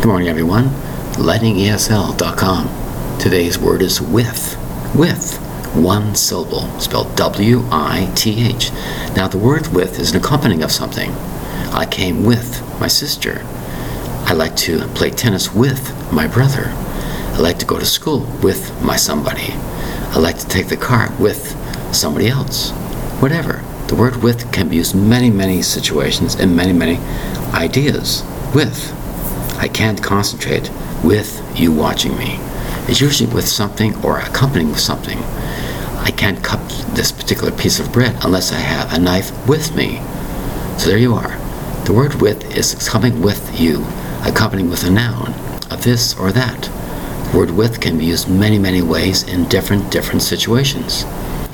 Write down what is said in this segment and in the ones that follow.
Good morning, everyone. LightningESL.com. Today's word is with. With. One syllable, spelled W I T H. Now, the word with is an accompanying of something. I came with my sister. I like to play tennis with my brother. I like to go to school with my somebody. I like to take the car with somebody else. Whatever. The word with can be used in many, many situations and many, many ideas. With. I can't concentrate with you watching me. It's usually with something or accompanying with something. I can't cut this particular piece of bread unless I have a knife with me. So there you are. The word with is coming with you, accompanying with a noun of this or that. The word with can be used many, many ways in different, different situations.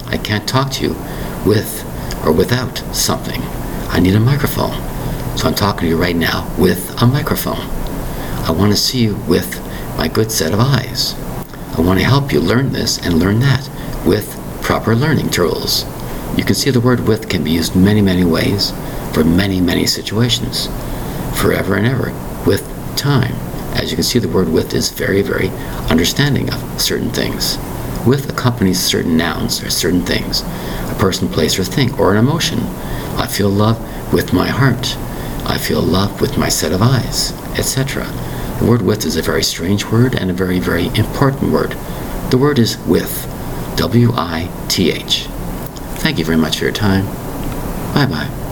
I can't talk to you with or without something. I need a microphone. So I'm talking to you right now with a microphone. I want to see you with my good set of eyes. I want to help you learn this and learn that with proper learning tools. You can see the word with can be used many, many ways for many, many situations. Forever and ever. With time. As you can see, the word with is very, very understanding of certain things. With accompanies certain nouns or certain things. A person, place, or thing, or an emotion. I feel love with my heart. I feel love with my set of eyes, etc. The word with is a very strange word and a very, very important word. The word is with, W I T H. Thank you very much for your time. Bye bye.